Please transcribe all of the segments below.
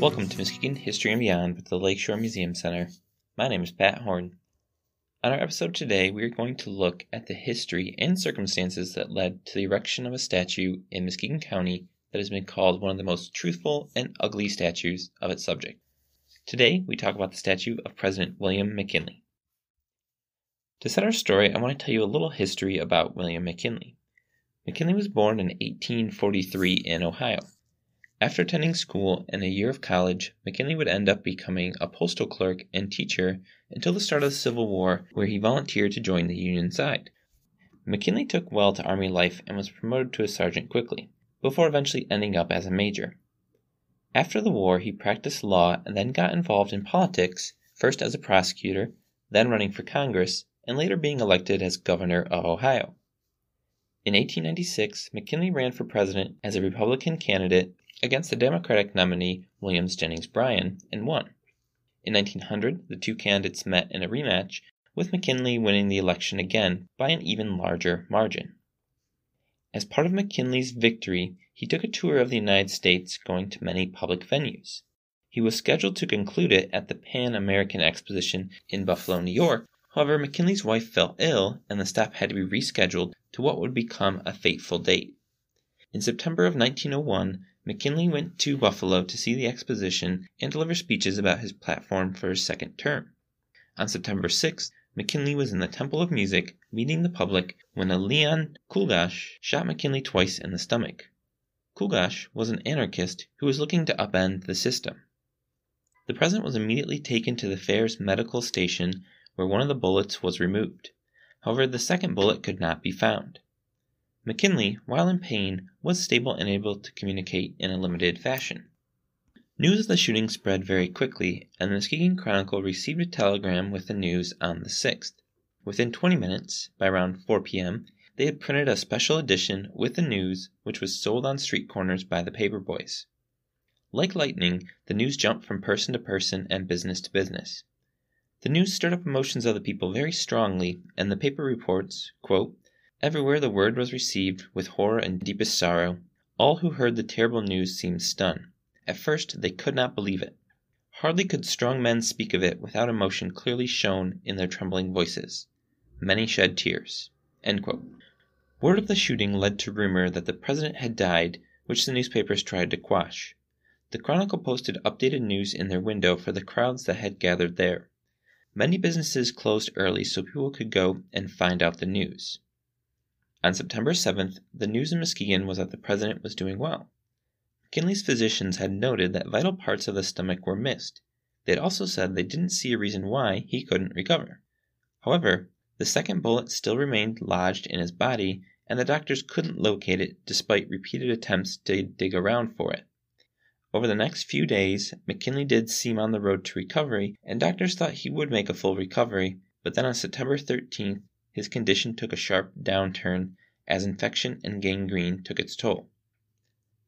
Welcome to Muskegon History and Beyond with the Lakeshore Museum Center. My name is Pat Horn. On our episode today, we are going to look at the history and circumstances that led to the erection of a statue in Muskegon County that has been called one of the most truthful and ugly statues of its subject. Today, we talk about the statue of President William McKinley. To set our story, I want to tell you a little history about William McKinley. McKinley was born in 1843 in Ohio. After attending school and a year of college, McKinley would end up becoming a postal clerk and teacher until the start of the Civil War, where he volunteered to join the Union side. McKinley took well to Army life and was promoted to a sergeant quickly, before eventually ending up as a major. After the war, he practiced law and then got involved in politics, first as a prosecutor, then running for Congress, and later being elected as governor of Ohio. In 1896, McKinley ran for president as a Republican candidate against the Democratic nominee Williams Jennings Bryan and won. In 1900, the two candidates met in a rematch, with McKinley winning the election again by an even larger margin. As part of McKinley's victory, he took a tour of the United States, going to many public venues. He was scheduled to conclude it at the Pan American Exposition in Buffalo, New York. However, McKinley's wife fell ill, and the stop had to be rescheduled to what would become a fateful date. In September of 1901, McKinley went to Buffalo to see the exposition and deliver speeches about his platform for his second term. On September 6th, McKinley was in the Temple of Music meeting the public when a Leon Czolgosz shot McKinley twice in the stomach. Czolgosz was an anarchist who was looking to upend the system. The president was immediately taken to the fair's medical station where one of the bullets was removed. However, the second bullet could not be found. McKinley, while in pain, was stable and able to communicate in a limited fashion. News of the shooting spread very quickly, and the Muskegon Chronicle received a telegram with the news on the 6th. Within 20 minutes, by around 4 p.m., they had printed a special edition with the news, which was sold on street corners by the paper boys. Like lightning, the news jumped from person to person and business to business. The news stirred up emotions of the people very strongly, and the paper reports, quote, Everywhere the word was received with horror and deepest sorrow. All who heard the terrible news seemed stunned. At first they could not believe it. Hardly could strong men speak of it without emotion clearly shown in their trembling voices. Many shed tears. Word of the shooting led to rumor that the president had died, which the newspapers tried to quash. The Chronicle posted updated news in their window for the crowds that had gathered there. Many businesses closed early so people could go and find out the news. On September 7th, the news in Muskegon was that the president was doing well. McKinley's physicians had noted that vital parts of the stomach were missed. They had also said they didn't see a reason why he couldn't recover. However, the second bullet still remained lodged in his body, and the doctors couldn't locate it despite repeated attempts to dig around for it. Over the next few days, McKinley did seem on the road to recovery, and doctors thought he would make a full recovery, but then on September 13th his condition took a sharp downturn as infection and gangrene took its toll.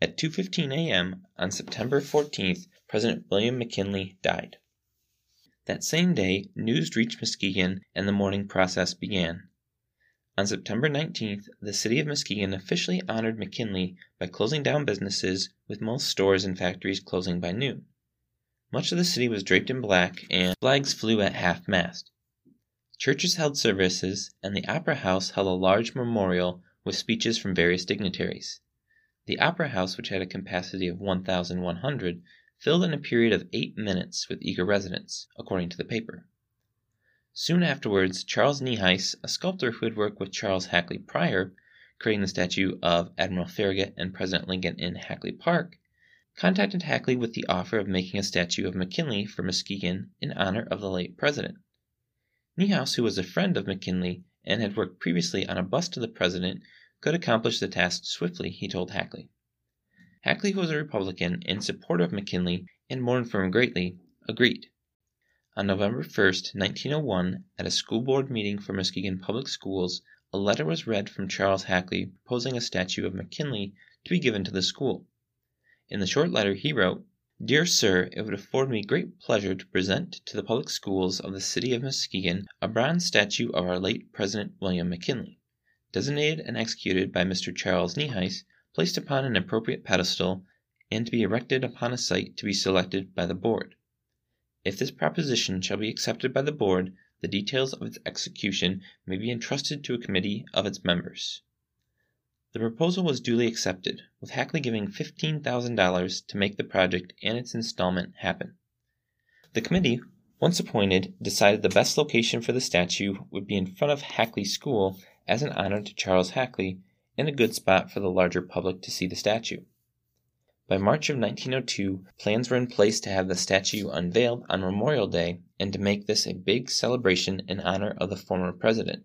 At 2:15 a.m. on September 14th, President William McKinley died. That same day, news reached Muskegon and the mourning process began. On September 19th, the city of Muskegon officially honored McKinley by closing down businesses, with most stores and factories closing by noon. Much of the city was draped in black, and flags flew at half mast. Churches held services, and the Opera House held a large memorial with speeches from various dignitaries. The Opera House, which had a capacity of 1,100, filled in a period of eight minutes with eager residents, according to the paper. Soon afterwards, Charles Niehaus, a sculptor who had worked with Charles Hackley prior, creating the statue of Admiral Farragut and President Lincoln in Hackley Park, contacted Hackley with the offer of making a statue of McKinley for Muskegon in honor of the late president. Niehaus, who was a friend of McKinley and had worked previously on a bust to the President, could accomplish the task swiftly, he told Hackley. Hackley, who was a Republican in support of McKinley and mourned for him greatly, agreed. On November 1, 1901, at a school board meeting for Muskegon Public Schools, a letter was read from Charles Hackley proposing a statue of McKinley to be given to the school. In the short letter he wrote, Dear Sir, it would afford me great pleasure to present to the public schools of the city of Muskegon a bronze statue of our late President William McKinley, designated and executed by Mr. Charles Niehaus, placed upon an appropriate pedestal, and to be erected upon a site to be selected by the board. If this proposition shall be accepted by the board, the details of its execution may be entrusted to a committee of its members. The proposal was duly accepted, with Hackley giving $15,000 to make the project and its installment happen. The committee, once appointed, decided the best location for the statue would be in front of Hackley School as an honor to Charles Hackley and a good spot for the larger public to see the statue. By March of 1902, plans were in place to have the statue unveiled on Memorial Day and to make this a big celebration in honor of the former president.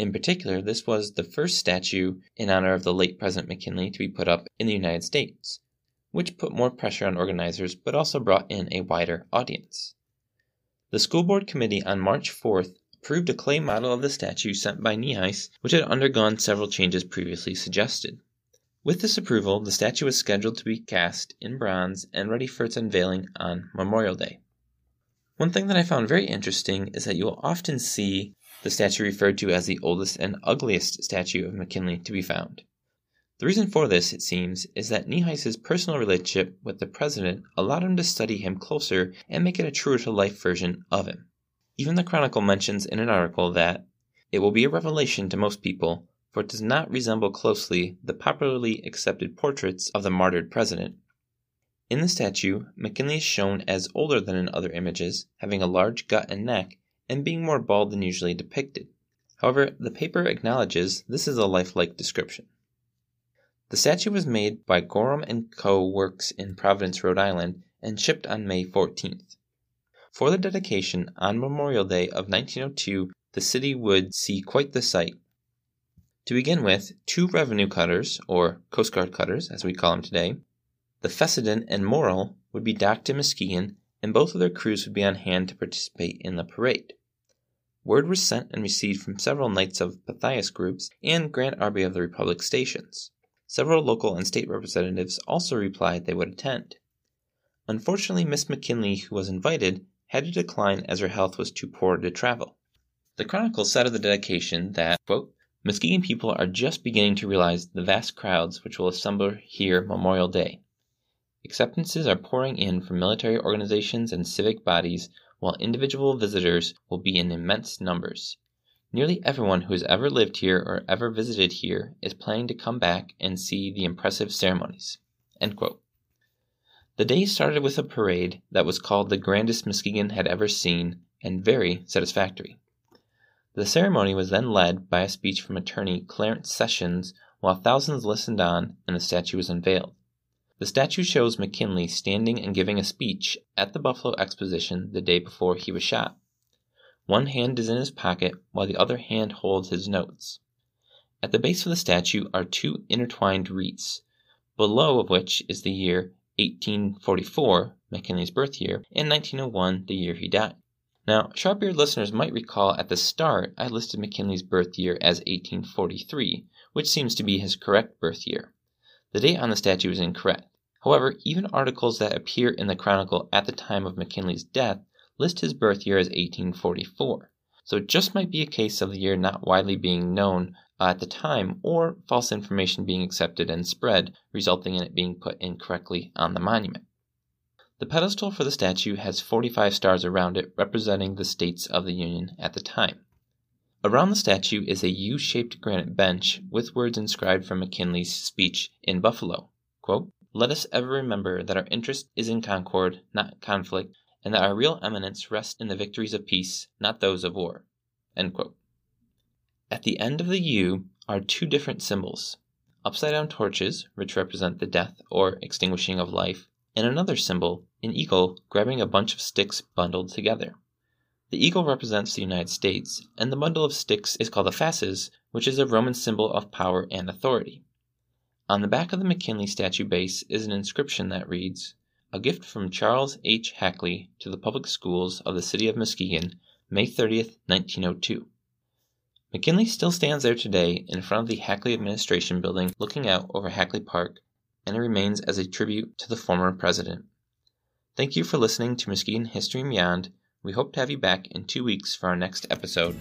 In particular, this was the first statue in honor of the late President McKinley to be put up in the United States, which put more pressure on organizers but also brought in a wider audience. The school board committee on March 4th approved a clay model of the statue sent by Niehaus, which had undergone several changes previously suggested. With this approval, the statue was scheduled to be cast in bronze and ready for its unveiling on Memorial Day. One thing that I found very interesting is that you will often see the statue referred to as the oldest and ugliest statue of McKinley to be found. The reason for this, it seems, is that Niehaus's personal relationship with the president allowed him to study him closer and make it a truer to life version of him. Even the Chronicle mentions in an article that it will be a revelation to most people for it does not resemble closely the popularly accepted portraits of the martyred president. In the statue, McKinley is shown as older than in other images, having a large gut and neck, and being more bald than usually depicted. However, the paper acknowledges this is a lifelike description. The statue was made by Gorham & Co. Works in Providence, Rhode Island, and shipped on May 14th. For the dedication on Memorial Day of 1902, the city would see quite the sight. To begin with, two revenue cutters, or Coast Guard cutters as we call them today, the Fessenden and Morrill, would be docked in Muskegon, and both of their crews would be on hand to participate in the parade. Word was sent and received from several Knights of Pythias groups and Grand Army of the Republic stations. Several local and state representatives also replied they would attend. Unfortunately, Miss McKinley, who was invited, had to decline as her health was too poor to travel. The Chronicle said of the dedication that, quote, Muskegon people are just beginning to realize the vast crowds which will assemble here Memorial Day. Acceptances are pouring in from military organizations and civic bodies, while individual visitors will be in immense numbers. Nearly everyone who has ever lived here or ever visited here is planning to come back and see the impressive ceremonies. The day started with a parade that was called the grandest Muskegon had ever seen and very satisfactory. The ceremony was then led by a speech from Attorney Clarence Sessions, while thousands listened on and the statue was unveiled. The statue shows McKinley standing and giving a speech at the Buffalo Exposition the day before he was shot. One hand is in his pocket while the other hand holds his notes. At the base of the statue are two intertwined wreaths, below of which is the year 1844, McKinley's birth year, and 1901, the year he died. Now, sharp-eared listeners might recall at the start I listed McKinley's birth year as 1843, which seems to be his correct birth year. The date on the statue is incorrect. However, even articles that appear in the Chronicle at the time of McKinley's death list his birth year as 1844. So it just might be a case of the year not widely being known at the time or false information being accepted and spread, resulting in it being put incorrectly on the monument. The pedestal for the statue has 45 stars around it, representing the states of the Union at the time. Around the statue is a U shaped granite bench with words inscribed from McKinley's speech in Buffalo Quote, Let us ever remember that our interest is in concord, not conflict, and that our real eminence rests in the victories of peace, not those of war. At the end of the U are two different symbols upside down torches, which represent the death or extinguishing of life, and another symbol, an eagle grabbing a bunch of sticks bundled together. The eagle represents the United States, and the bundle of sticks is called a fasces, which is a Roman symbol of power and authority. On the back of the McKinley statue base is an inscription that reads, A gift from Charles H. Hackley to the public schools of the city of Muskegon, May 30th, 1902. McKinley still stands there today in front of the Hackley Administration Building looking out over Hackley Park, and it remains as a tribute to the former president. Thank you for listening to Muskegon History and Beyond. We hope to have you back in two weeks for our next episode.